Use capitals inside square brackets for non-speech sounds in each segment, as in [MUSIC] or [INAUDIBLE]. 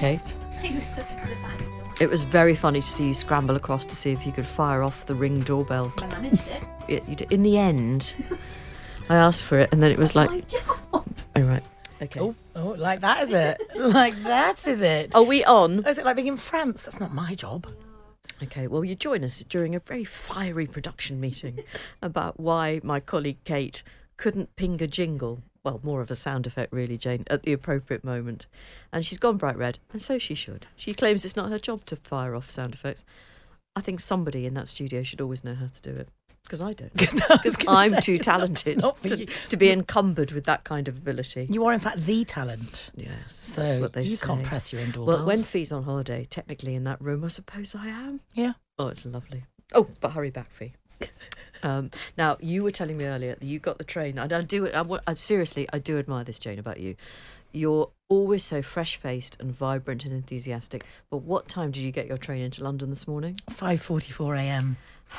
Kate. [LAUGHS] It was very funny to see you scramble across to see if you could fire off the ring doorbell. I managed it. It- you did- in the end, I asked for it, and then it was like, My job. oh, right, okay. Oh, oh, like that is it? [LAUGHS] like that is it? Are we on? Is it like being in France? That's not my job. Okay, well, you join us during a very fiery production meeting about why my colleague Kate couldn't ping a jingle. Well, more of a sound effect, really, Jane, at the appropriate moment. And she's gone bright red, and so she should. She claims it's not her job to fire off sound effects. I think somebody in that studio should always know how to do it. Because I don't. [LAUGHS] Because I'm say, too talented not to, to be encumbered with that kind of ability. You are, in fact, the talent. Yes, So that's what they you say. can't press your own Well, doorbells. when Fi's on holiday, technically in that room, I suppose I am. Yeah. Oh, it's lovely. Oh, but hurry back, Fee. [LAUGHS] Um, now you were telling me earlier that you got the train, and I do. I, I, seriously, I do admire this, Jane, about you. You're always so fresh-faced and vibrant and enthusiastic. But what time did you get your train into London this morning? 5.44 a.m. [SIGHS]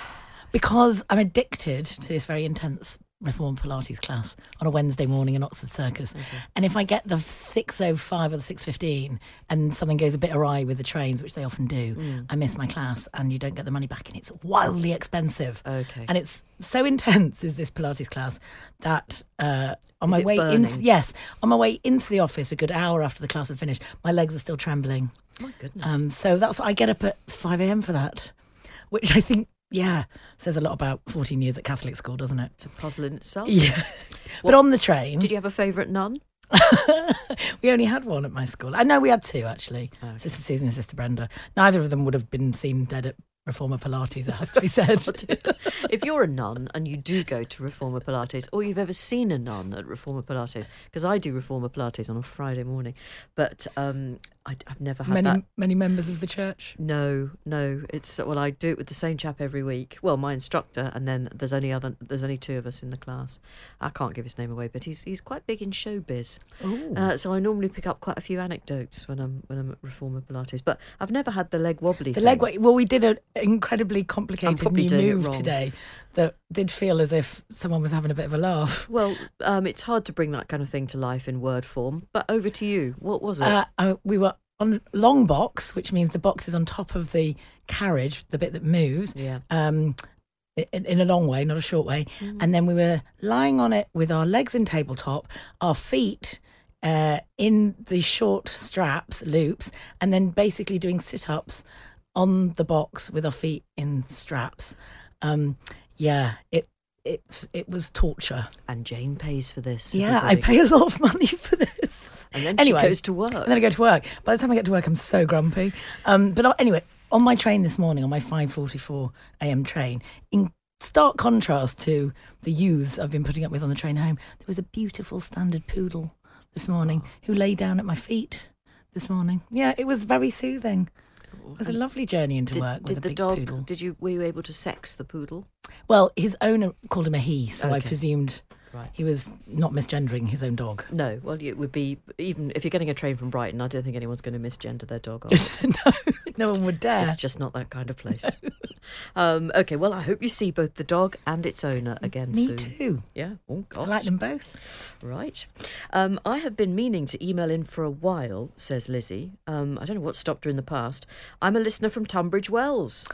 Because I'm addicted to this very intense Reform Pilates class on a Wednesday morning in Oxford Circus. And if I get the 6.05 or the 6.15 and something goes a bit awry with the trains, which they often do, Mm. I miss my class and you don't get the money back and it's wildly expensive. Okay. And it's so [LAUGHS] intense is this Pilates class that uh, on Is my way burning? into yes, on my way into the office a good hour after the class had finished, my legs were still trembling. My goodness. Um, so that's why I get up at five a.m. for that, which I think yeah says a lot about fourteen years at Catholic school, doesn't it? it's a puzzle in itself. Yeah. [LAUGHS] but on the train, Did you have a favourite nun? [LAUGHS] we only had one at my school. I know we had two actually, Okay. Sister Susan and Sister Brenda. Neither of them would have been seen dead at Reformer Pilates. It has to be [LAUGHS] said. if you're a nun and you do go to Reformer Pilates, or you've ever seen a nun at Reformer Pilates, because I do Reformer Pilates on a Friday morning, but um, I, have never had many that. many members of the church. No, no. It's well, I do it with the same chap every week. Well, my instructor, and then there's only other. There's only two of us in the class. I can't give his name away, but he's he's quite big in showbiz. Uh, so I normally pick up quite a few anecdotes when I'm when I'm at Reformer Pilates. But I've never had the leg wobbly. The thing. leg. Well, we did an incredibly complicated new move today that did feel as if someone was having a bit of a laugh. Well, um, it's hard to bring that kind of thing to life in word form. But over to you. What was it? Uh, uh, we were on long box, which means the box is on top of the carriage, the bit that moves. Yeah. Um, in, in a long way, not a short way. And then we were lying on it with our legs in tabletop, our feet uh, in the short straps, loops, and then basically doing sit ups on the box with our feet in straps. Um, yeah, it it it was torture. and Jane pays for this. Yeah, I pay a lot of money for this. And then Anyway, she goes to work. And then I go to work. By the time I get to work, I'm so grumpy. Um, but anyway, on my train this morning, on my 5:44 a.m. train, in stark contrast to the youths I've been putting up with on the train home, there was a beautiful standard poodle this morning who lay down at my feet this morning. Yeah, it was very soothing. It was a lovely journey into did, work with did a the big dog? poodle. Did you? Were you able to sex the poodle? Well, his owner called him a he, so I presumed Right. he was not misgendering his own dog. No. Well, it would be even if you're getting a train from Brighton. I don't think anyone's going to misgender their dog. [LAUGHS] no, no one would dare. It's just not that kind of place. [LAUGHS] Um, okay, well, I hope you see both the dog and its owner again Me soon. too. Yeah. Oh, I like them both. Right. Um, I have been meaning to email in for a while, says Lizzie. Um, I don't know what stopped her in the past. I'm a listener from Tunbridge Wells.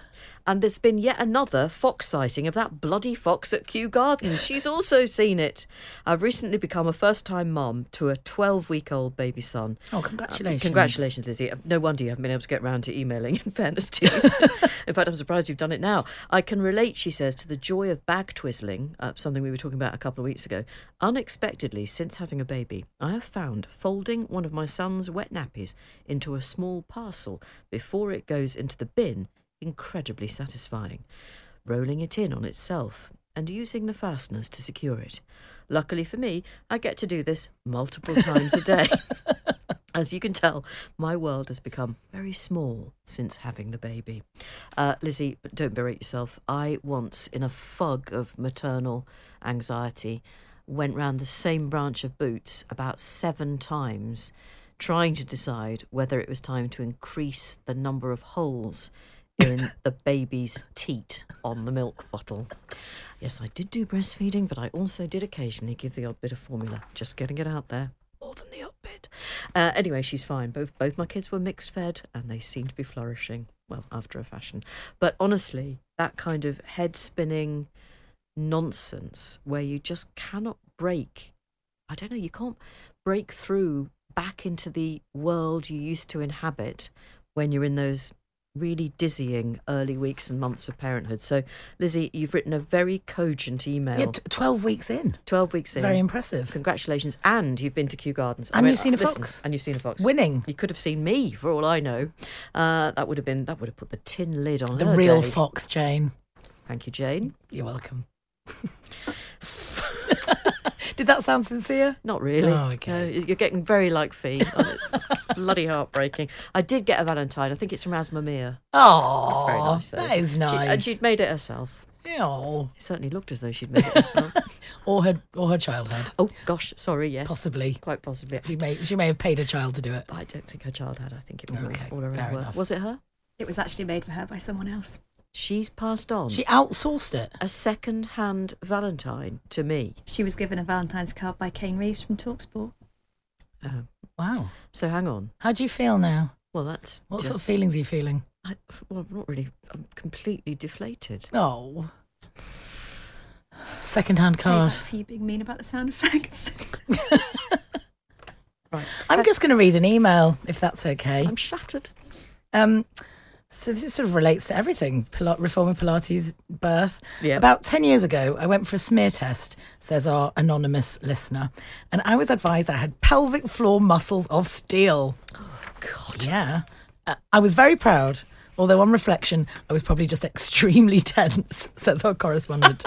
And there's been yet another fox sighting of that bloody fox at Kew Gardens. She's [SIGHS] also seen it. I've recently become a first time mum to a 12 week old baby son. Oh, congratulations. Congratulations, Lizzie. No wonder you haven't been able to get round to emailing, in fairness to you. [LAUGHS] in fact, I'm surprised you've done it now. I can relate, she says, to the joy of bag twizzling, uh, something we were talking about a couple of weeks ago. Unexpectedly, since having a baby, I have found folding one of my son's wet nappies into a small parcel before it goes into the bin incredibly satisfying. Rolling it in on itself and using the fasteners to secure it. Luckily for me, I get to do this multiple [LAUGHS] times a day. As you can tell, my world has become very small since having the baby. Uh, Lizzie, but don't berate yourself. I once, in a fog of maternal anxiety, went round the same branch of boots about seven times, trying to decide whether it was time to increase the number of holes in the baby's teat on the milk bottle. Yes, I did do breastfeeding, but I also did occasionally give the odd bit of formula. Just getting it out there. More than the odd bit. Uh, anyway, she's fine. Both both my kids were mixed fed, and they seem to be flourishing. Well, after a fashion. But honestly, that kind of head spinning nonsense where you just cannot break. I don't know. You can't break through back into the world you used to inhabit when you're in those really dizzying early weeks and months of parenthood. So, Lizzie, you've written a very cogent email. Yeah, t- 12 weeks in. 12 weeks in. Very impressive. Congratulations. And you've been to Kew Gardens. And you've seen a listen, fox. And you've seen a fox. Winning. You could have seen me, for all I know. Uh, that would have been, that would have put the tin lid on The real day. fox, Jane. Thank you, Jane. You're welcome. [LAUGHS] [LAUGHS] Did that sound sincere? Not really. Oh, okay. Uh, you're getting very like Fi. [LAUGHS] Oh, it's bloody heartbreaking. I did get a Valentine. I think it's from Aasmah Mir. Oh, That's very nice. though. That is She- nice. and she'd made it herself. Oh, It certainly looked as though she'd made it herself. [LAUGHS] or her, or her child had. oh, gosh. Sorry, yes. Possibly. Quite possibly. She may, she may have paid a child to do it. I don't think her child had. I think it was all- Okay, all, her own work. Was it her? It was actually made for her by someone else. She's passed on She outsourced it. a second-hand Valentine to me. She was given a Valentine's card by Kane Reeves from Talksport. Um, Wow. so hang on. How do you feel now? Well, that's What just, sort of feelings are you feeling? I, well, I'm not really. I'm completely deflated. Oh. Second-hand card. Payback for you being mean about the sound effects. [LAUGHS] Right. I'm just going to read an email, if that's okay. I'm shattered. Um, so this sort of relates to everything. Reformer Pilates birth. Yeah. About 10 years ago, I went for a smear test, says our anonymous listener, and I was advised I had pelvic floor muscles of steel. Oh, God. Yeah. Uh, I was very proud, although on reflection, I was probably just [LAUGHS] extremely tense, [LAUGHS] says our correspondent.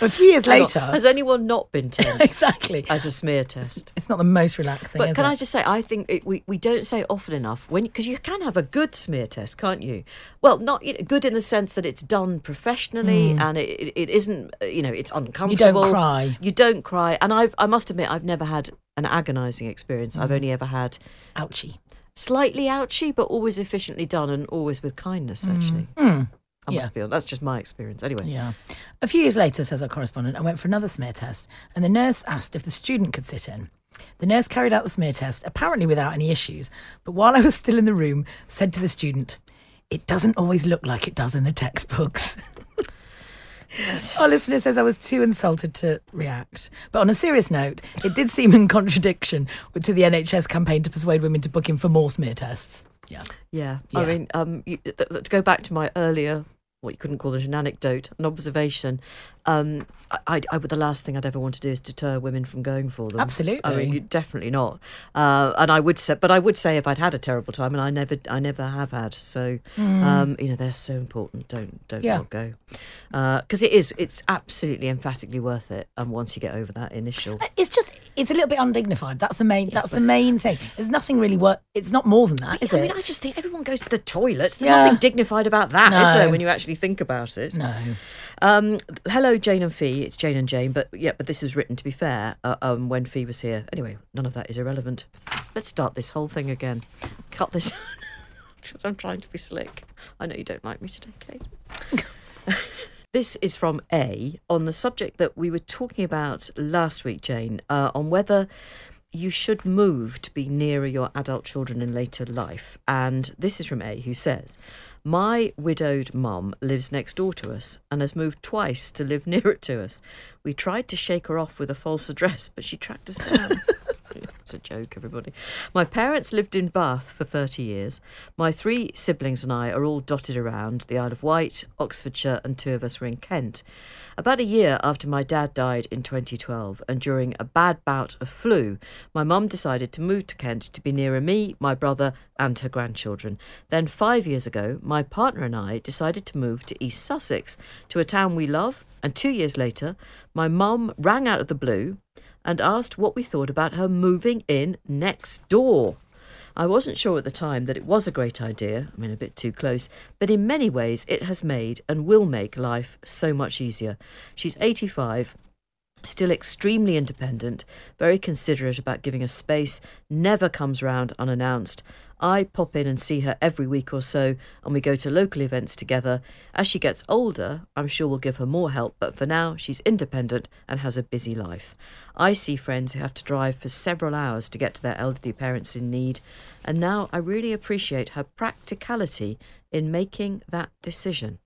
a few years later. has anyone not been [LAUGHS] tense exactly. at a smear test? It's not the most relaxing. But can it? I just say, I think it, we, we don't say often enough when because you can have a good smear test, can't you? Well, not you know, good in the sense that it's done professionally hmm. and it, it, isn't you know it's uncomfortable. You don't cry. You don't cry, and I've I must admit I've never had an agonising experience. I've hmm. only ever had Ouchie. Slightly ouchy, but always efficiently done and always with kindness. Actually, I Mm. Yeah. must be honest. That's just my experience. Anyway, Yeah. A few years later, says our correspondent, I went for another smear test, and the nurse asked if the student could sit in. The nurse carried out the smear test, apparently without any issues, but while I was still in the room, said to the student, It doesn't always look like it does in the textbooks. [LAUGHS] Our listener says I was too insulted to react. But on a serious note, it did seem in contradiction to the NHS campaign to persuade women to book in for more smear tests. Yeah. Yeah, I mean, um, you, th- th- to go back to my earlier, what you couldn't call it an anecdote, an observation. Um, I, I, I would the last thing I'd ever want to do is deter women from going for them. Absolutely. I mean, you, definitely not. Uh, and I would say, but I would say if I'd had a terrible time, and I never, I never have had. So, um, you know, they're so important. Don't, don't. Yeah. not go, because it is, it's absolutely emphatically worth it. And once you get over that initial, It's just, it's a little bit undignified. That's the main, that's the main thing. There's nothing really worth. It's not more than that, is I it? mean, I just think everyone goes to the toilets. There's Yeah. nothing dignified about that, is No. there? When you actually think about it. No. Um, hello, Jane and Fi. It's Jane and Jane, but yeah, but this is written to be fair. Uh, um, when Fi was here, anyway, none of that is irrelevant. Let's start this whole thing again. Cut this [LAUGHS] because I'm trying to be slick. I know you don't like me today, Kate. [LAUGHS] This is from A on the subject that we were talking about last week, Jane, uh, on whether you should move to be nearer your adult children in later life. And this is from A, who says, My widowed mum lives next door to us and has moved twice to live [LAUGHS] nearer to us. We tried to shake her off with a false address, but she tracked us down. [LAUGHS] It's a joke, everybody. My parents lived in Bath for 30 years. My three siblings and I are all dotted around the Isle of Wight, Oxfordshire, and two of us were in Kent. About a year after my dad died in 2012, and during a bad bout of flu, my mum decided to move to Kent to be nearer me, my brother, and her grandchildren. Then, five years ago, my partner and I decided to move to East Sussex, to a town we love. And two years later, my mum rang out of the blue and asked what we thought about her moving in next door. I wasn't sure at the time that it was a great idea, I mean, a bit too close, but in many ways it has made and will make life so much easier. She's 85. Still extremely independent, very considerate about giving us space, never comes round unannounced. I pop in and see her every week or so, and we go to local events together. As she gets older, I'm sure we'll give her more help, but for now, she's independent and has a busy life. I see friends who have to drive for several hours to get to their elderly parents in need, and now I really appreciate her practicality in making that decision.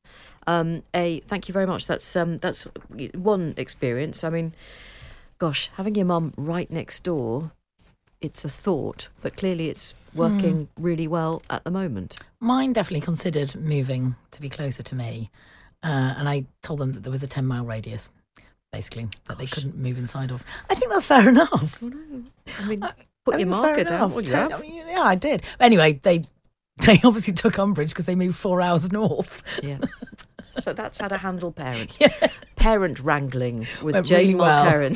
Um, a thank you very much. That's um, that's one experience. I mean, gosh, having your mum right next door, it's a thought, but clearly it's working really well at the moment. Mine definitely considered moving to be closer to me, uh, and I told them that there was a ten mile radius, basically that they couldn't move inside of. I think that's fair [LAUGHS] enough. I mean, I put your think it's fair marker down. Well, have. I mean, yeah, I did. Anyway, they [LAUGHS] they obviously took umbrage because they moved four hours north. Yeah. So that's how to handle parents. [LAUGHS] Yeah. Parent wrangling with Went Jane really well.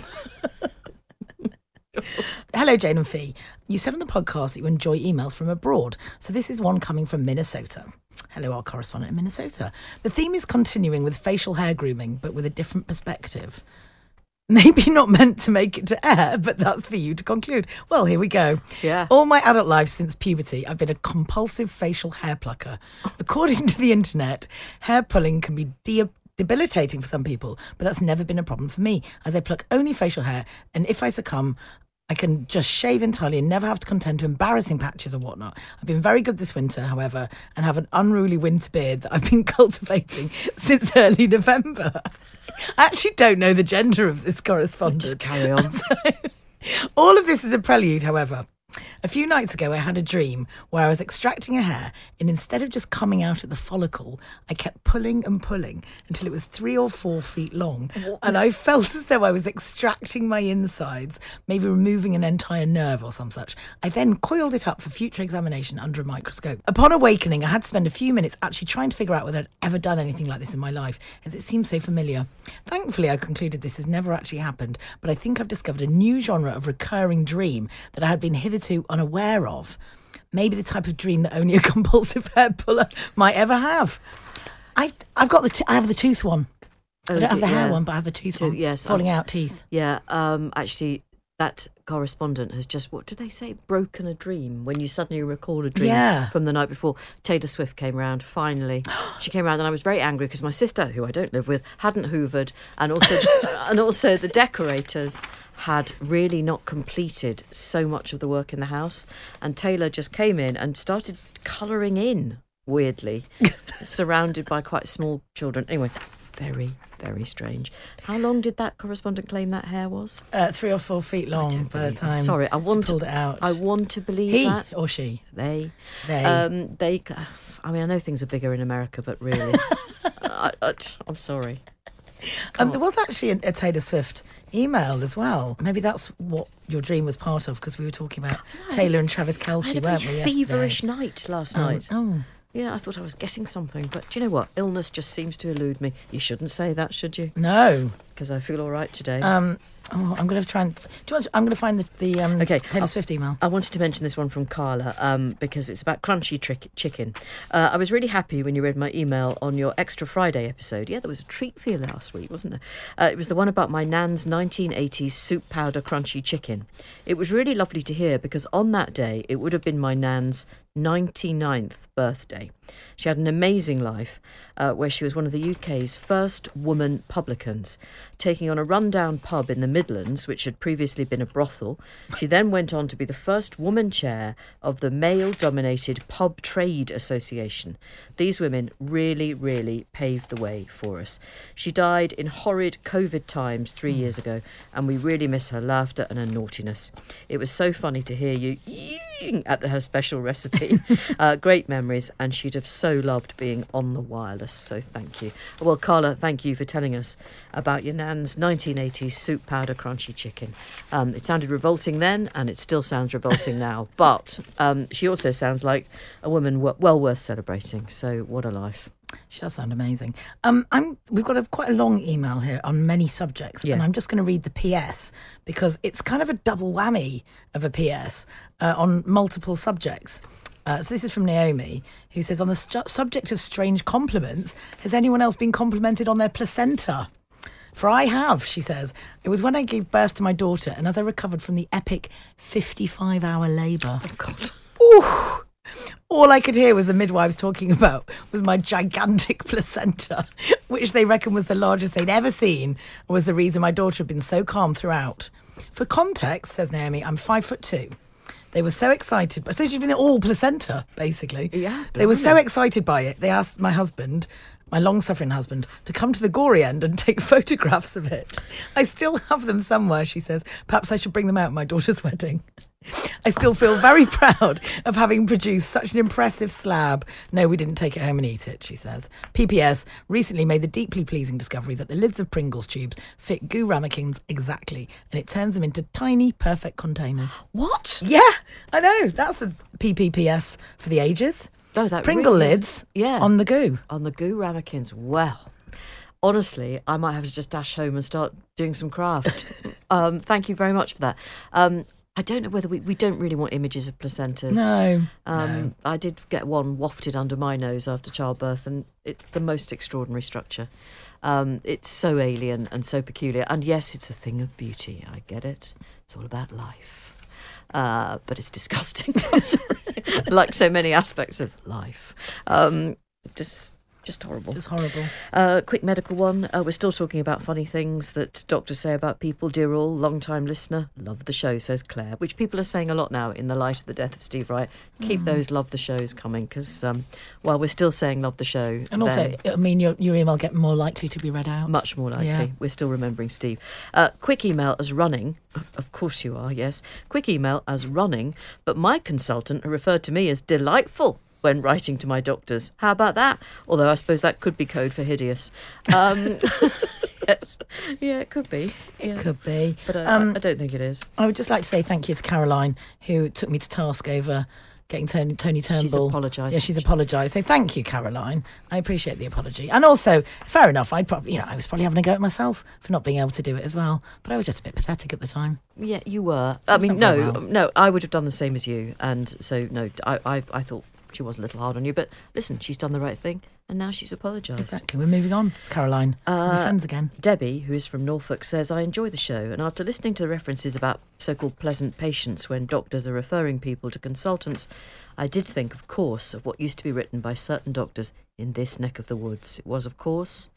[LAUGHS] Hello, Jane and Fi. You said on the podcast that you enjoy emails from abroad. So this is one coming from Minnesota. Hello, our correspondent in Minnesota. The theme is continuing with facial hair grooming, but with a different perspective. [LAUGHS] Maybe not meant to make it to air, but that's for you to conclude. Well, here we go. Yeah. All my adult life since puberty, I've been a compulsive facial hair plucker. [LAUGHS] According to the internet, hair pulling can be de- debilitating for some people, but that's never been a problem for me, as I pluck only facial hair, and if I succumb, I can just shave entirely and never have to contend to embarrassing patches or whatnot. I've been very good this winter, however, and have an unruly winter beard that I've been [LAUGHS] cultivating since early November. I actually don't know the gender of this correspondent. Just carry on. [LAUGHS] All of this is a prelude, however. A few nights ago, I had a dream where I was extracting a hair, and instead of just coming out at the follicle, I kept pulling and pulling until it was three or four feet long. And I felt [LAUGHS] as though I was extracting my insides, maybe removing an entire nerve or some such. I then coiled it up for future examination under a microscope. Upon awakening, I had to spend a few minutes actually trying to figure out whether I'd ever done anything like this in my life, as it seemed so familiar. Thankfully, I concluded this has never actually happened, but I think I've discovered a new genre of recurring dream that I had been hitherto unaware of. Maybe the type of dream that only a [LAUGHS] compulsive hair puller might ever have. I've, I've got the t- I have the tooth one. I Oh, don't have the hair one, but I have the tooth Tooth- one. yes, falling I've- out teeth. Yeah, um, actually, that correspondent has just, what did they say? Broken a dream when you suddenly recall a dream Yeah. from the night before. Taylor Swift came round, finally. [GASPS] she came round, and I was very angry because my sister, who I don't live with, hadn't hoovered, and also, [LAUGHS] and also the decorators had really not completed so much of the work in the house. And Taylor just came in and started colouring in, weirdly, [LAUGHS] surrounded by quite small children. Anyway, very, very strange. How long did that correspondent claim that hair was? Uh, three or four feet long by the I'm time. sorry, I want to- pulled it out. I want to believe that he that or she. they, They. um, they. I mean, I know things are bigger in America, but really, [LAUGHS] I, I, I'm sorry. Um, there was actually a, a Taylor Swift email as well. Maybe that's what your dream was part of because we were talking about Taylor and Travis I Kelce, had a weren't we? yesterday? feverish night last Oh, night. oh. Yeah, I thought I was getting something, but do you know what? Illness just seems to elude me. You shouldn't say that, should you? no. Because I feel all right today. Um, Oh, I'm going to try and. Do you want? To, I'm going to find the, the um, Okay, Taylor Swift email. I wanted to mention this one from Carla um, because it's about crunchy trick- chicken. Uh, I was really happy when you read my email on your Extra Friday episode. Yeah, there was a treat for you last week, wasn't there? Uh, it was the one about my nan's 1980s soup powder crunchy chicken. It was really lovely to hear because on that day it would have been my nan's 99th birthday. She had an amazing life uh, where she was one of the UK's first woman publicans, taking on a rundown pub in the Midlands, which had previously been a brothel. She then went on to be the first woman chair of the male dominated Pub Trade Association. These women really, really paved the way for us. She died in horrid COVID times three years ago, and we really miss her laughter and her naughtiness. It was so funny to hear you ying at her special recipe. [LAUGHS] uh, great memories, and she'd have so loved being on the wireless. So thank you. Well, Carla, thank you for telling us about your nan's 1980s soup powder crunchy chicken. Um, it sounded revolting then, and it still sounds revolting now. [LAUGHS] But um, she also sounds like a woman w- well worth celebrating. So what a life. She does sound amazing. Um, I'm. We've got a quite a long email here on many subjects, Yeah. and I'm just going to read the PS because it's kind of a double whammy of a PS uh, on multiple subjects. Uh, so this is from Naomi, who says, on the stu- subject of strange compliments, has anyone else been complimented on their placenta? For I have, she says. It was when I gave birth to my daughter, and as I recovered from the epic 55 hour labour. Oh, God. Ooh. All I could hear was the midwives talking about was my gigantic [LAUGHS] placenta, which they reckon was the largest they'd ever seen, and was the reason my daughter had been so calm throughout. For context, says Naomi, I'm five foot two. They were so excited, but so she's been all placenta, basically. Yeah, They were so excited by it. They asked my husband, my long-suffering husband, to come to the gory end and [LAUGHS] take photographs of it. I still have them somewhere, she says. Perhaps I should bring them out at my daughter's [LAUGHS] wedding. I still feel very [LAUGHS] proud of having produced such an impressive slab. No, we didn't take it home and eat it, she says. PPS recently made the deeply pleasing discovery that the lids of Pringles tubes fit Gü ramekins exactly, and it turns them into tiny, perfect containers. What? Yeah, I know. That's the PPPS for the ages. Oh, that Pringle really lids yeah. on the Gü. on the Gü ramekins. Well, honestly, I might have to just dash home and start doing some craft. [LAUGHS] um, thank you very much for that. Um, I don't know whether we, we don't really want images of placentas. No. Um, I did get one wafted under my nose after childbirth, and it's the most extraordinary structure. Um, it's so alien and so peculiar. And yes, it's a thing of beauty. I get it. It's all about life. Uh, but it's [LAUGHS] disgusting. [LAUGHS] Like so many aspects of life. Um, just, just horrible. Just horrible. Uh, quick medical one. Uh, we're still talking about funny things that doctors say about people. Dear all, long time listener, love the show, says Claire, which people are saying a lot now in the light of the death of Steve Wright. Keep those love the shows coming because um, while we're still saying love the show, And also, I mean, your, your email get more likely to be read out. much more likely. Yeah. We're still remembering Steve. Uh, quick email as running. Of course you are, yes. Quick email as running, but my consultant referred to me as delightful when writing to my doctors. How about that? Although I suppose that could be code for hideous. Um, [LAUGHS] yes. Yeah, it could be. It Yeah. could be. But I, Um, I don't think it is. I would just like to say thank you to Caroline, who took me to task over getting Tony, Tony Turnbull. apologised. Yeah, she's apologised. So thank you, Caroline. I appreciate the apology. And also, fair enough, I'd probably, you know, I was probably having a go at myself for not being able to do it as well. But I was just a bit pathetic at the time. Yeah, you were. I mean, no, well. no, I would have done the same as you. And so, no, I, I, I thought she was a little hard on you. But listen, she's done the right thing. And now she's apologised. Exactly. We're moving on, Caroline. Uh, We're friends again. Debbie, who is from Norfolk, says, I enjoy the show, and after listening to the references about so called pleasant patients when doctors are referring people to consultants, I did think, of course, of what used to be written by certain doctors in this neck of the woods. It was, of course,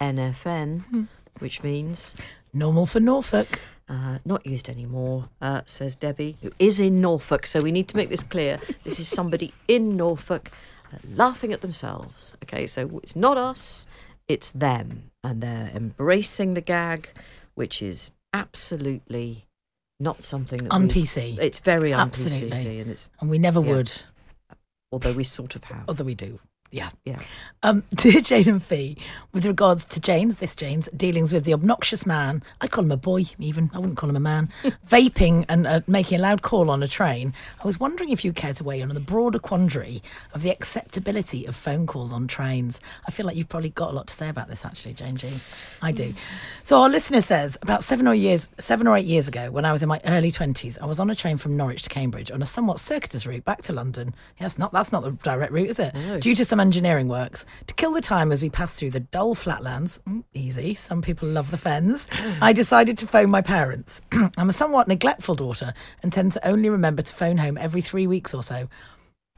NFN, which means Normal for Norfolk. Uh, not used anymore, uh, says Debbie, who is in Norfolk. So we need to make this clear. This is somebody in Norfolk uh, laughing at themselves. Okay, so it's not us, it's them. And they're embracing the gag, which is absolutely not something that we- Un-PC. It's very un Absolutely. And it's And we never Yeah. would, although we sort of have. although we do. Yeah. Yeah. Um, [LAUGHS] dear Jane and Fi, with regards to Jane's, this Jane's, dealings with the obnoxious man, I'd call him a boy even, I wouldn't call him a man, [LAUGHS] vaping and uh, making a loud call on a train, I was wondering if you care to weigh in on the broader quandary of the acceptability of phone calls on trains. I feel like you've probably got a lot to say about this actually, Jane G. I do. So our listener says, about seven or years, seven or eight years ago, when I was in my early twenties, I was on a train from Norwich to Cambridge on a somewhat circuitous route back to London. Yes, not that's not the direct route, is it? Due to some engineering works, to kill the time as we passed through the dull flatlands, mm, easy. Some people love the fens. I decided to phone my parents. [CLEARS THROAT] I'm a somewhat neglectful daughter and tend to only remember to phone home every three weeks or so.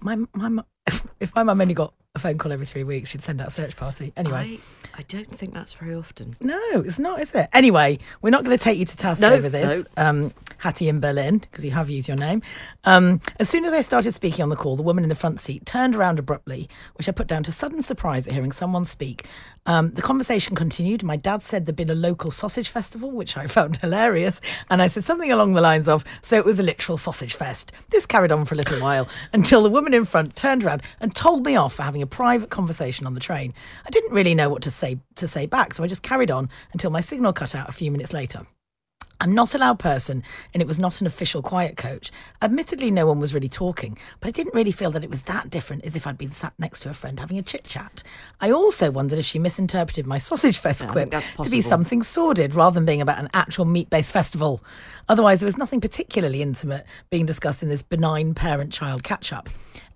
My my [LAUGHS] if my mum only got a phone call every three weeks, she'd send out a search party. Anyway. I, I don't think that's very often. No, it's not, is it? Anyway, we're not going to take you to task No, over this, um, Hattie in Berlin, because you have used your name. Um, as soon as I started speaking on the call, the woman in the front seat turned around abruptly, which I put down to sudden surprise at hearing someone speak. Um, the conversation continued. My dad said there'd been a local sausage festival, which I [LAUGHS] found hilarious. And I said something along the lines of, so it was a literal sausage fest. This carried on for a little while until the woman in front turned around and told me off for having a private conversation on the train. I didn't really know what to say to say back, so I just carried on until my signal cut out a few minutes later. I'm not a loud person, and it was not an official quiet coach. Admittedly, no one was really talking, but I didn't really feel that it was that different as if I'd been sat next to a friend having a chit chat. I also wondered if she misinterpreted my sausage fest Yeah, quip to be something sordid rather than being about an actual meat based festival. Otherwise, there was nothing particularly intimate being discussed in this benign parent child catch up.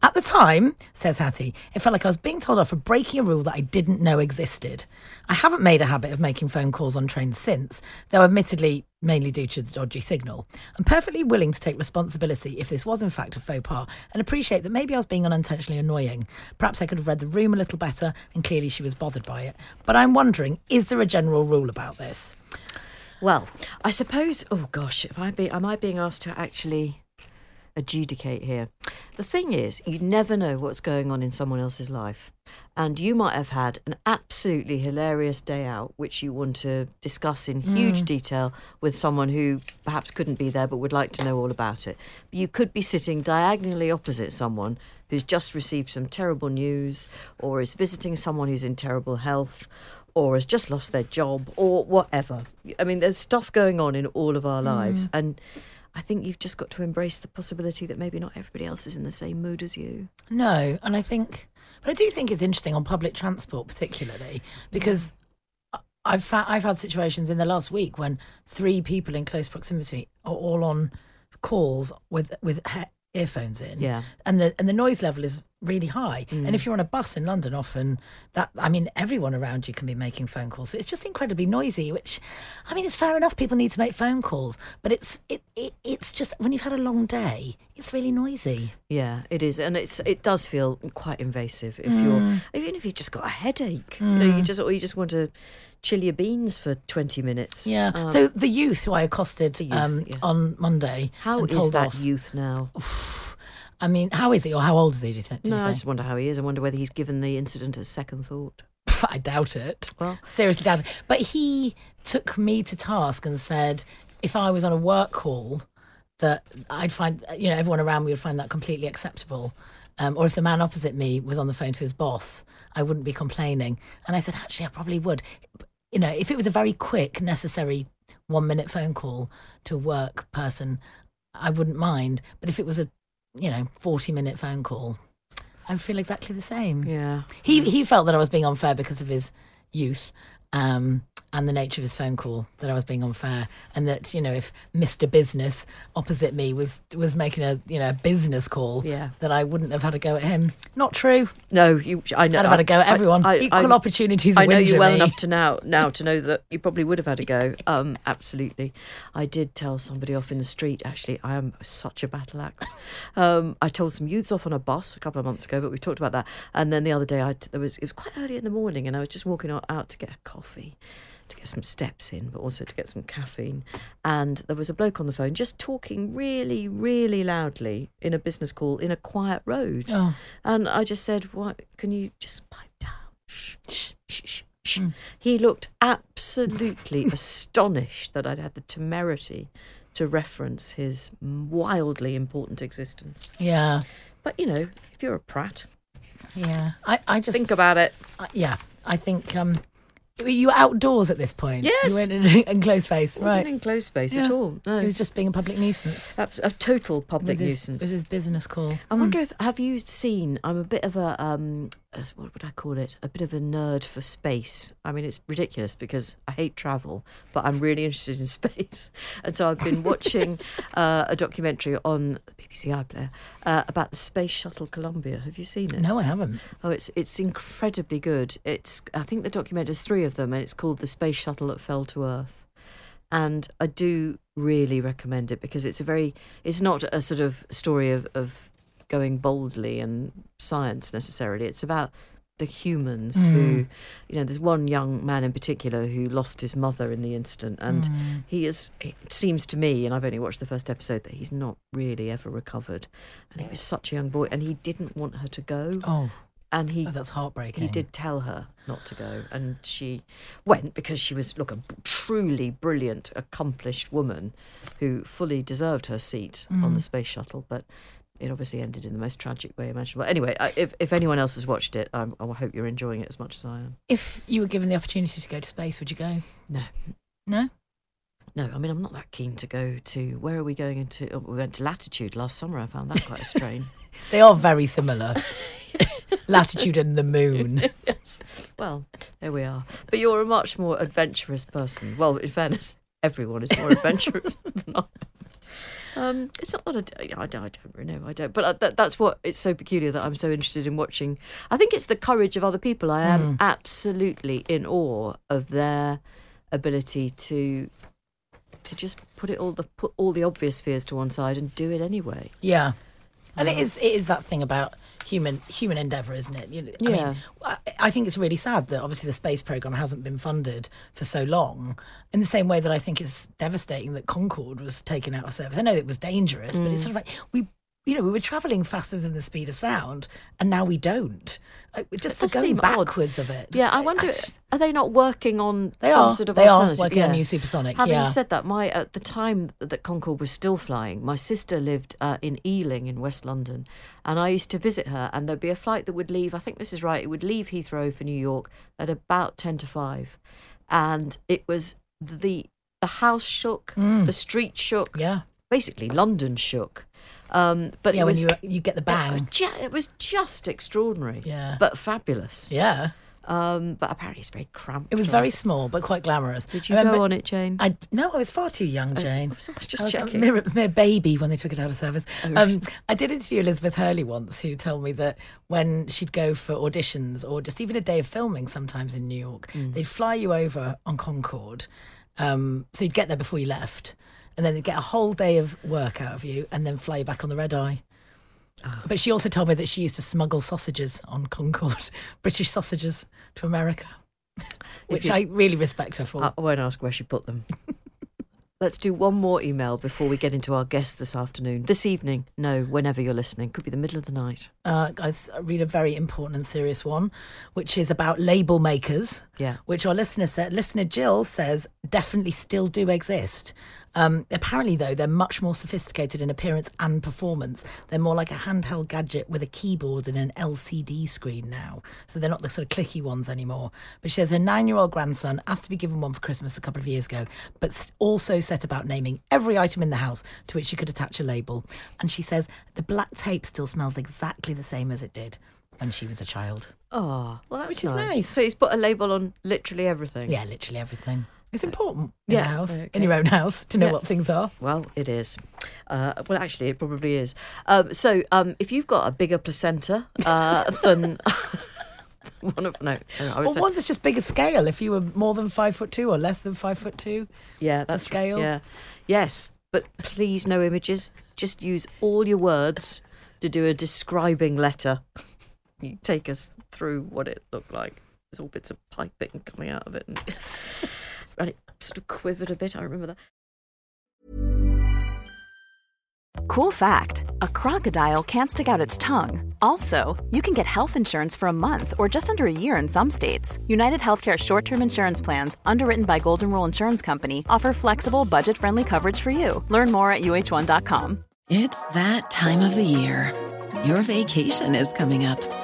At the time, says Hattie, it felt like I was being told off for breaking a rule that I didn't know existed. I haven't made a habit of making phone calls on trains since, though admittedly mainly due to the dodgy signal. I'm perfectly willing to take responsibility if this was in fact a faux pas and appreciate that maybe I was being unintentionally annoying. Perhaps I could have read the room a little better and clearly she was bothered by it. But I'm wondering, is there a general rule about this? Well, I suppose. Oh gosh, I be, am I being asked to actually adjudicate here? The thing is, you never know what's going on in someone else's life, and you might have had an absolutely hilarious day out, which you want to discuss in huge mm. detail with someone who perhaps couldn't be there but would like to know all about it. But you could be sitting diagonally opposite someone who's just received some terrible news, or is visiting someone who's in terrible health or has just lost their job or whatever. I mean, there's stuff going on in all of our mm. lives. And I think you've just got to embrace the possibility that maybe not everybody else is in the same mood as you. No, and I think, but I do think it's interesting on public transport, particularly because I- I've fa- I've had situations in the last week when three people in close proximity are all on calls with with he- earphones in, Yeah. and the and the noise level is really high. And if you're on a bus in London, often that I mean everyone around you can be making phone calls, so it's just incredibly noisy. Which, I mean, it's fair enough. People need to make phone calls, but it's it, it it's just when you've had a long day, it's really noisy. Yeah, it is, and it's it does feel quite invasive if you're even if you've just got a headache, you know, you just or you just want to chill your beans for twenty minutes. Yeah. Um, so the youth who I accosted youth, um, yes. on Monday. how is told that off- youth now? [SIGHS] [SIGHS] [SIGHS] [LAUGHS] I mean, how is he or how old is he? Do you, think, No, I just wonder how he is. I wonder whether he's given the incident a second thought. [LAUGHS] I doubt it. Well- seriously doubt it. But he took me to task and said if I was on a work call, that I'd find you know everyone around me would find that completely acceptable. Um, or if the man opposite me was on the phone to his boss, I wouldn't be complaining. And I said, actually, I probably would. You know, if it was a very quick, necessary one minute phone call to a work person, I wouldn't mind. But if it was a, you know, 40 minute phone call, I would feel exactly the same. Yeah. He he felt that I was being unfair because of his youth um, and the nature of his phone call. That I was being unfair, and that you know if Mister Business opposite me was was making a you know business call, Yeah. that I wouldn't have had a go at him. Not true. No, you. I know. I'd have had a go at I- everyone. I- Equal I- opportunities. I know you well me. enough to now [LAUGHS] now to know that you probably would have had a go. Um, absolutely. I did tell somebody off in the street. Actually, I am such a battle axe. Um, I told some youths off on a bus a couple of months ago, but we talked about that. And then the other day, I there was it was quite early in the morning, and I was just walking out to get a coffee. To get some steps in, but also to get some caffeine. And there was a bloke on the phone just talking really, really loudly in a business call in a quiet road. Oh. And I just said, "What? Can you just pipe down?" Shh, shh, shh, shh, shh. Mm. He looked absolutely [LAUGHS] astonished that I'd had the temerity to reference his wildly important existence. Yeah. But you know, if you're a prat, Yeah, I, I just Think about it. uh, yeah, I think um, you were outdoors at this point. Yes. you weren't in an enclosed space, It wasn't right? in closed space at all. No, He was just being a public nuisance That's a total public with his, nuisance. with his business call. I wonder if have you seen? I'm a bit of a um, what would I call it? A bit of a nerd for space. I mean, it's ridiculous because I hate travel, but I'm really interested in [LAUGHS] space, and so I've been [LAUGHS] watching uh, a documentary on the BBC iPlayer uh, about the space shuttle Columbia. Have you seen it? No, I haven't. Oh, it's it's incredibly good. It's I think the document there's three of them, and it's called the space shuttle that fell to Earth. And I do really recommend it because it's a very it's not a sort of story of, of going boldly and science necessarily. It's about the humans who you know there's one young man in particular who lost his mother in the incident and he is it seems to me and I've only watched the first episode that he's not really ever recovered and he was such a young boy and he didn't want her to go Oh, and he oh, that's heartbreaking. he did tell her not to go, and she went because she was look a truly brilliant, accomplished woman who fully deserved her seat on Mm. the space shuttle. But it obviously ended in the most tragic way imaginable. Anyway, if if anyone else has watched it, I'm, I hope you're enjoying it as much as I am. If you were given the opportunity to go to space, would you go? No, No. no, I mean I'm not that keen to go to. Where are we going into? Oh, we went to Latitude last summer. I found that quite [LAUGHS] a strain. They are very similar. [LAUGHS] Latitude and the moon. [LAUGHS] yes. Well, there we are. But you're a much more adventurous person. Well, in fairness, everyone is more adventurous than I. Um, it's not that I, I don't, I don't really know. I don't. But uh, that, that's what it's so peculiar that I'm so interested in watching. I think it's the courage of other people. I am absolutely in awe of their ability to to just put it all the put all the obvious fears to one side and do it anyway. Yeah. And it is it is that thing about human human endeavour, isn't it? You know, I Yeah. mean, I, I think it's really sad that obviously the space program hasn't been funded for so long. In the same way that I think it's devastating that Concorde was taken out of service. I know it was dangerous, but it's Mm. sort of like we. You know, we were travelling faster than the speed of sound, and now we don't. Like, just the going seem odd. backwards of it. Yeah, I wonder, are they not working on They some are. sort of They are alternative? working on new supersonic, Having yeah. said that, my at the time that Concorde was still flying, my sister lived uh, in Ealing in West London, and I used to visit her. And there'd be a flight that would leave. I think this is right. It would leave Heathrow for New York at about ten to five, and it was the the house shook, the street shook, Mm. yeah, basically London shook. Um, but yeah. When was you you get the it was ju- it was just extraordinary, Yeah. but fabulous. yeah. Um, but apparently it's very cramped. It was very small but quite glamorous. Did you remember- go on it, Jane? I no, I was far too young, Jane. I was- I was just I was a mere, mere baby when they took it out of service. Oh, um, I did interview Elizabeth Hurley once, who told me that when she'd go for auditions or just even a day of filming, sometimes in New York, Mm. they'd fly you over on Concorde, um, so you'd get there before you left, and then get a whole day of work out of you, and then fly you back on the red eye. Ah. But she also told me that she used to smuggle sausages on Concorde, [LAUGHS] British sausages, to America, which you- I really respect her for. I won't ask where she put them. [LAUGHS] Let's do one more email before we get into our guest this afternoon. This evening. No, whenever you're listening. Could be the middle of the night. uh, guys, I read a very important and serious one, which is about label makers. Yeah. Which our listener said, listener Jill says definitely still do exist. Um, apparently, though, they're much more sophisticated in appearance and performance. They're more like a handheld gadget with a keyboard and an LCD screen now. So they're not the sort of clicky ones anymore. But she says her nine year old grandson asked to be given one for Christmas a couple of years ago, but also set about naming every item in the house to which she could attach a label. And she says the black tape still smells exactly the same as it did when she was a child. Oh, well, that's Which is nice. nice. So he's put a label on literally everything. Yeah, literally everything. It's important in Yeah, a house, okay. in your own house, to know Yeah. what things are. Well, it is. Uh, well, actually, it probably is. Um, so, um, if you've got a bigger placenta uh, [LAUGHS] than [LAUGHS] one of no, no, I was Or one that's just bigger scale. If you were more than five foot two or less than five foot two, Yeah, that's scale. Yeah, yes, but please no images. Just use all your words to do a describing letter. You take us through what it looked like. There's all bits of piping coming out of it, and, [LAUGHS] and it sort of quivered a bit. I remember that. Cool fact a crocodile can't stick out its tongue. Also, you can get health insurance for a month or just under a year in some states. United Healthcare short term insurance plans, underwritten by Golden Rule Insurance Company, offer flexible, budget friendly coverage for you. Learn more at uh1.com. It's that time of the year. Your vacation is coming up.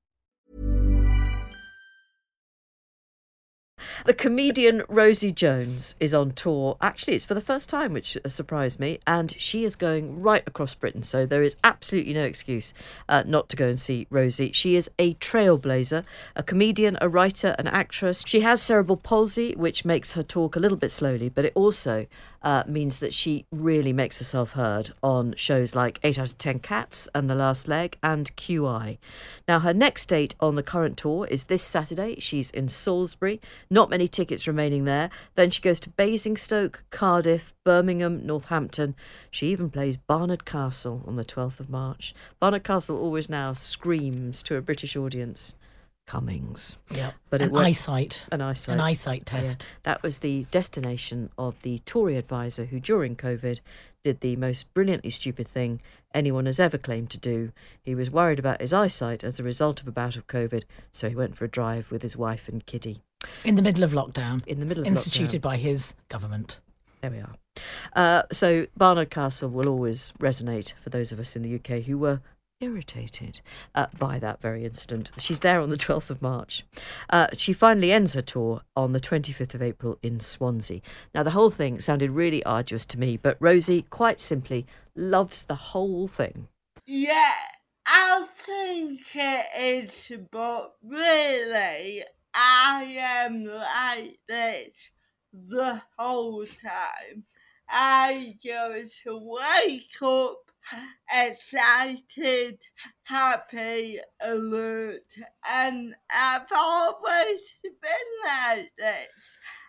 The comedian Rosie Jones is on tour. Actually, it's for the first time, which surprised me, and she is going right across Britain. So there is absolutely no excuse uh, not to go and see Rosie. She is a trailblazer, a comedian, a writer, an actress. She has cerebral palsy, which makes her talk a little bit slowly, but it also uh, means that she really makes herself heard on shows like 8 out of 10 Cats and The Last Leg and QI. Now, her next date on the current tour is this Saturday. She's in Salisbury. Not many tickets remaining there. Then she goes to Basingstoke, Cardiff, Birmingham, Northampton. She even plays Barnard Castle on the 12th of March. Barnard Castle always now screams to a British audience. Cummings. Yeah, But an won't- eyesight. An eyesight. An eyesight Yeah. test. That was the destination of the Tory advisor who, during COVID, did the most brilliantly stupid thing anyone has ever claimed to do. He was worried about his eyesight as a result of a bout of COVID, so he went for a drive with his wife and kiddie. In the middle of lockdown. In the middle of Instituted lockdown. by his government. There we are. Uh, so Barnard Castle will always resonate for those of us in the UK who were irritated uh, by that very incident. She's there on the 12th of March. Uh, she finally ends her tour on the 25th of April in Swansea. Now, the whole thing sounded really arduous to me, but Rosie, quite simply, loves the whole thing. Yeah, I think it is, but really, I am like this the whole time. I just wake up excited, happy, alert, and I've always been like this.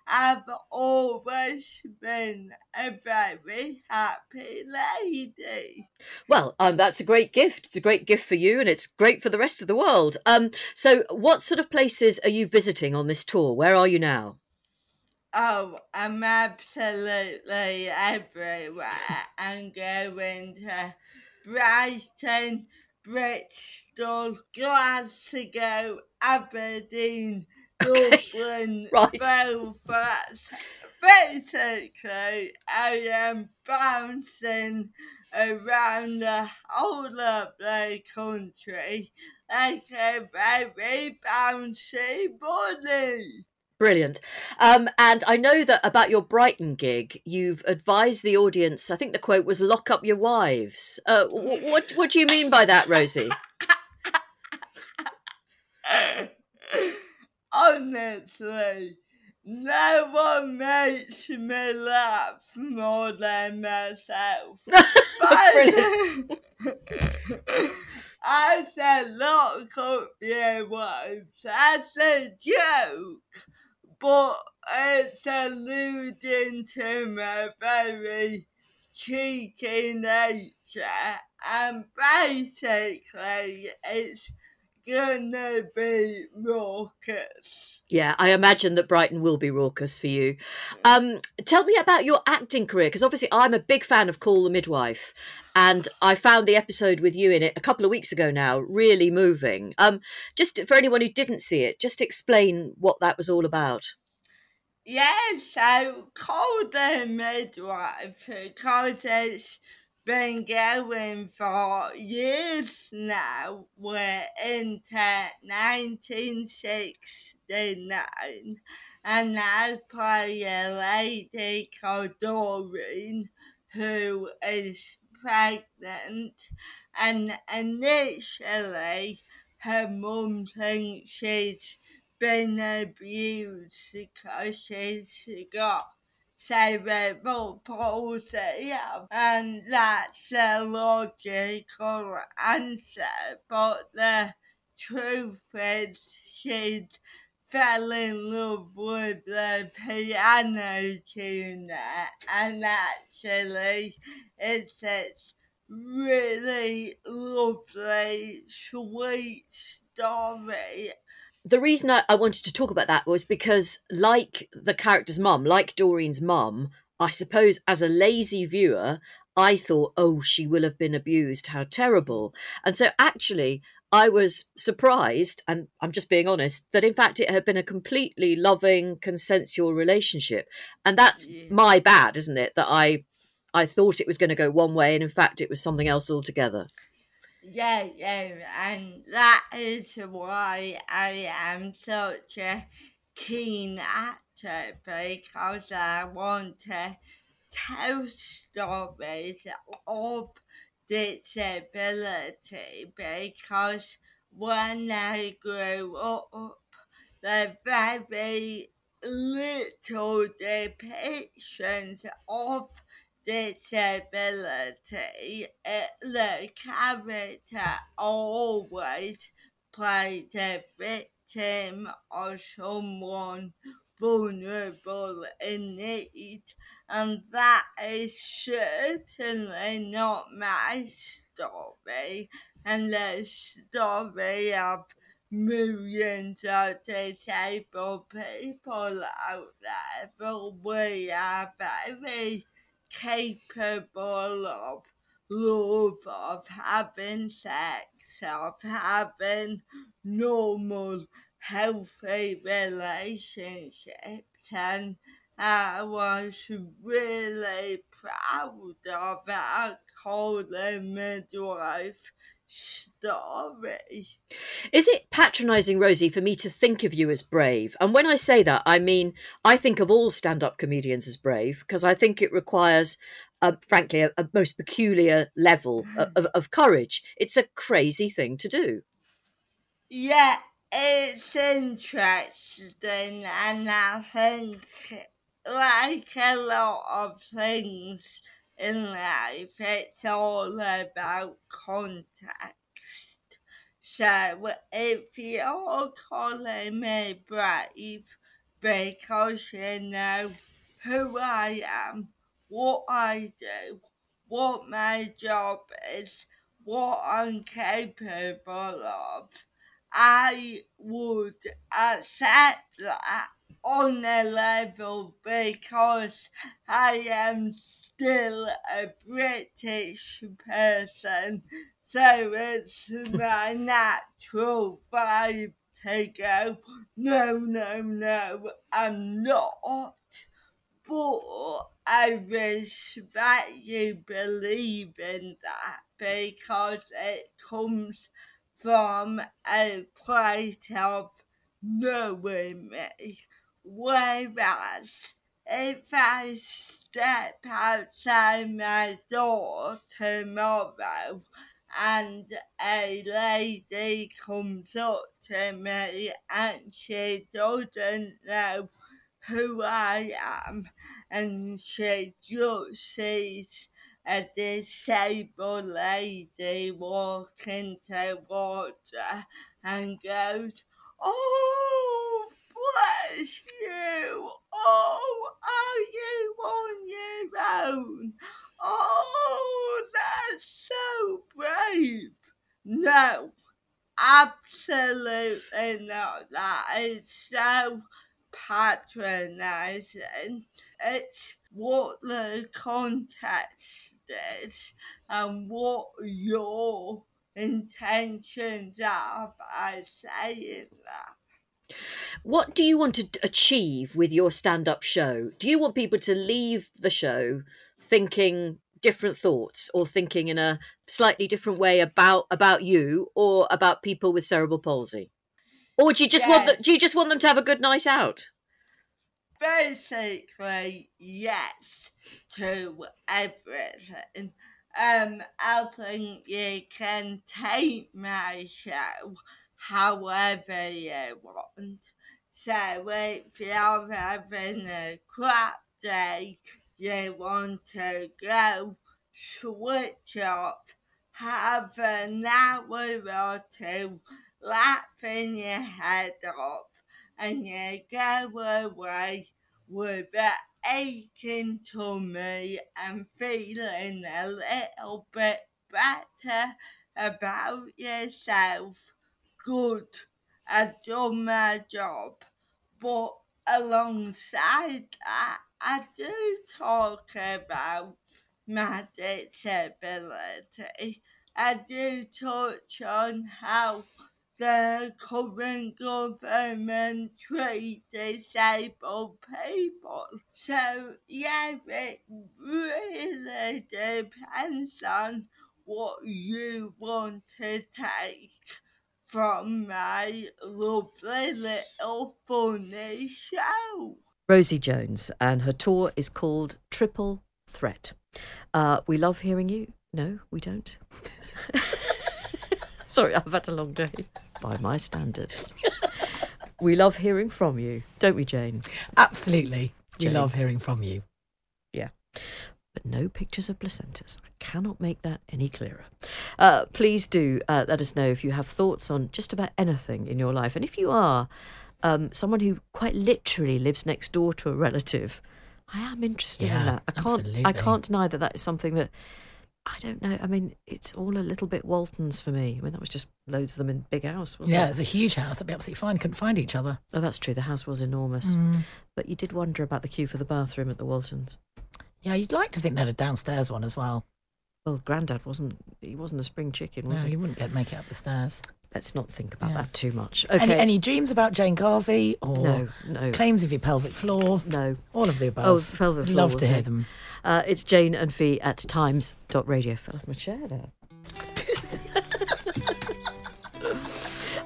I've always been a very happy lady. Well, um, that's a great gift. It's a great gift for you, and it's great for the rest of the world. Um, so, what sort of places are you visiting on this tour? Where are you now? Oh, I'm absolutely everywhere. I'm going to Brighton, Bristol, Glasgow, Aberdeen, [LAUGHS] Dublin, right. Belfast. Basically, I am bouncing around the whole of the country like a very bouncy bunny. Brilliant. Um, and I know that about your Brighton gig, you've advised the audience. I think the quote was "lock up your wives." Uh, wh- what What do you mean by that, Rosie? [LAUGHS] Honestly, no one makes me laugh more than myself. [LAUGHS] Brilliant. [LAUGHS] I said, look up your wives. That's a joke, but it's alluding to my very cheeky nature, and basically, it's gonna be raucous. Yeah, I imagine that Brighton will be raucous for you. Um, tell me about your acting career, because obviously I'm a big fan of Call the Midwife, and I found the episode with you in it a couple of weeks ago now really moving. Um, just for anyone who didn't see it, just explain what that was all about. Yes, I called the midwife because it's been going for years now. We're into 1969 and I play a lady called Doreen who is pregnant, and initially her mum thinks she's been abused because she's got cerebral palsy, and that's a logical answer. But the truth is, in love with the piano tuner, and actually, it's this really lovely, sweet story the reason I, I, wanted to talk about that was because, like the character's mum, like Doreen's mum, I suppose as a lazy viewer, I thought, oh, she will have been abused. How terrible. And so, actually, I was surprised, and I'm just being honest, that in fact it had been a completely loving, consensual relationship. And that's yeah. my bad, isn't it? That I I thought it was going to go one way, and in fact it was something else altogether. Yeah, yeah, and that is why I am such a keen actor because I want to tell stories of disability because when I grew up, the very little depictions of disability, it, the character always plays a victim or someone vulnerable in need, and that is certainly not my story, and the story of millions of disabled people out there, but we are very capable of love, of having sex, of having normal, healthy relationships. And I was really proud of our calling midwife story. Is it patronising, Rosie, for me to think of you as brave? And when I say that, I mean I think of all stand-up comedians as brave because I think it requires, uh, frankly, a, a, most peculiar level of, of courage. It's a crazy thing to do. Yeah, it's interesting, and I think, like a lot of things in life, it's all about context. So if you're calling me brave because you know who I am, what I do, what my job is, what I'm capable of, I would accept that on a level because I am still a British person, so it's my natural vibe to go, no, no, no, I'm not. But I respect you believing that because it comes from a place of knowing me. Whereas if I step outside my door tomorrow and a lady comes up to me and she doesn't know who I am and she just sees a disabled lady walking towards her and goes, Oh, bless you. Oh, are you on your own? Oh, that's so brave. No, absolutely not. That is so patronizing. It's what the context is and what your intentions are by saying that. What do you want to achieve with your stand up show? Do you want people to leave the show thinking different thoughts or thinking in a slightly different way about about you or about people with cerebral palsy? Or do you just want them, do you just want them to have a good night out? Basically, yes to everything. Um, I think you can take my show however you want. So if you're having a crap day, you want to go switch off, have an hour or two laughing your head off, and you go away with an aching tummy and feeling a little bit better about yourself. Good, I've done my job. But alongside that, I do talk about my disability. I do touch on how the current government treat disabled people. So yeah, it really depends on what you want to take from my lovely little funny show. Rosie Jones, and her tour is called Triple Threat. Uh, we love hearing you. No, we don't. [LAUGHS] Sorry, I've had a long day by my standards. we love hearing from you, don't we, Jane? Absolutely. We love hearing from you. Yeah. But no pictures of placentas. I cannot make that any clearer. Uh, please do uh, let us know if you have thoughts on just about anything in your life. And if you are um, someone who quite literally lives next door to a relative, I am interested in that. I can't. I can't deny that that is something that I don't know. I mean, it's all a little bit Waltons for me. I mean, that was just loads of them in big house. Wasn't Yeah, it? it's a huge house. It'd be absolutely fine. Couldn't find each other. Oh, that's true. The house was enormous, Mm. but you did wonder about the queue for the bathroom at the Waltons. Yeah, you'd like to think they had a downstairs one as well. Well, Grandad wasn't. He wasn't a spring chicken, was no, he? you wouldn't get make it up the stairs. Let's not think about Yeah. that too much. Okay. Any, any dreams about Jane Garvey or No, no. claims of your pelvic floor? No. All of the above. Oh, pelvic floor. love to hear them. Uh, it's Jane and Fi at Times Radio. Fell off my chair there.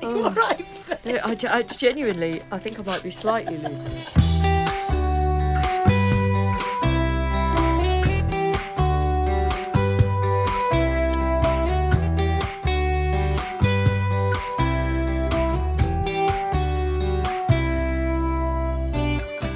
Are [LAUGHS] you all right? No, I, I genuinely, I think I might be slightly losing it.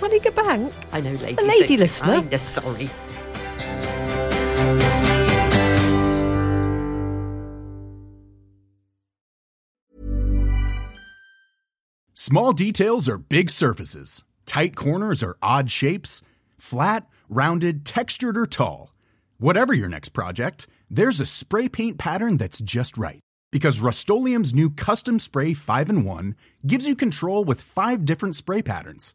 Running a bank? I know, ladies. A lady don't listener. kind, I'm sorry. Small details are big surfaces. Tight corners are odd shapes. Flat, rounded, textured, or tall. Whatever your next project, there's a spray paint pattern that's just right. Because Rust-Oleum Custom Spray 5 in 1 gives you control with five different spray patterns.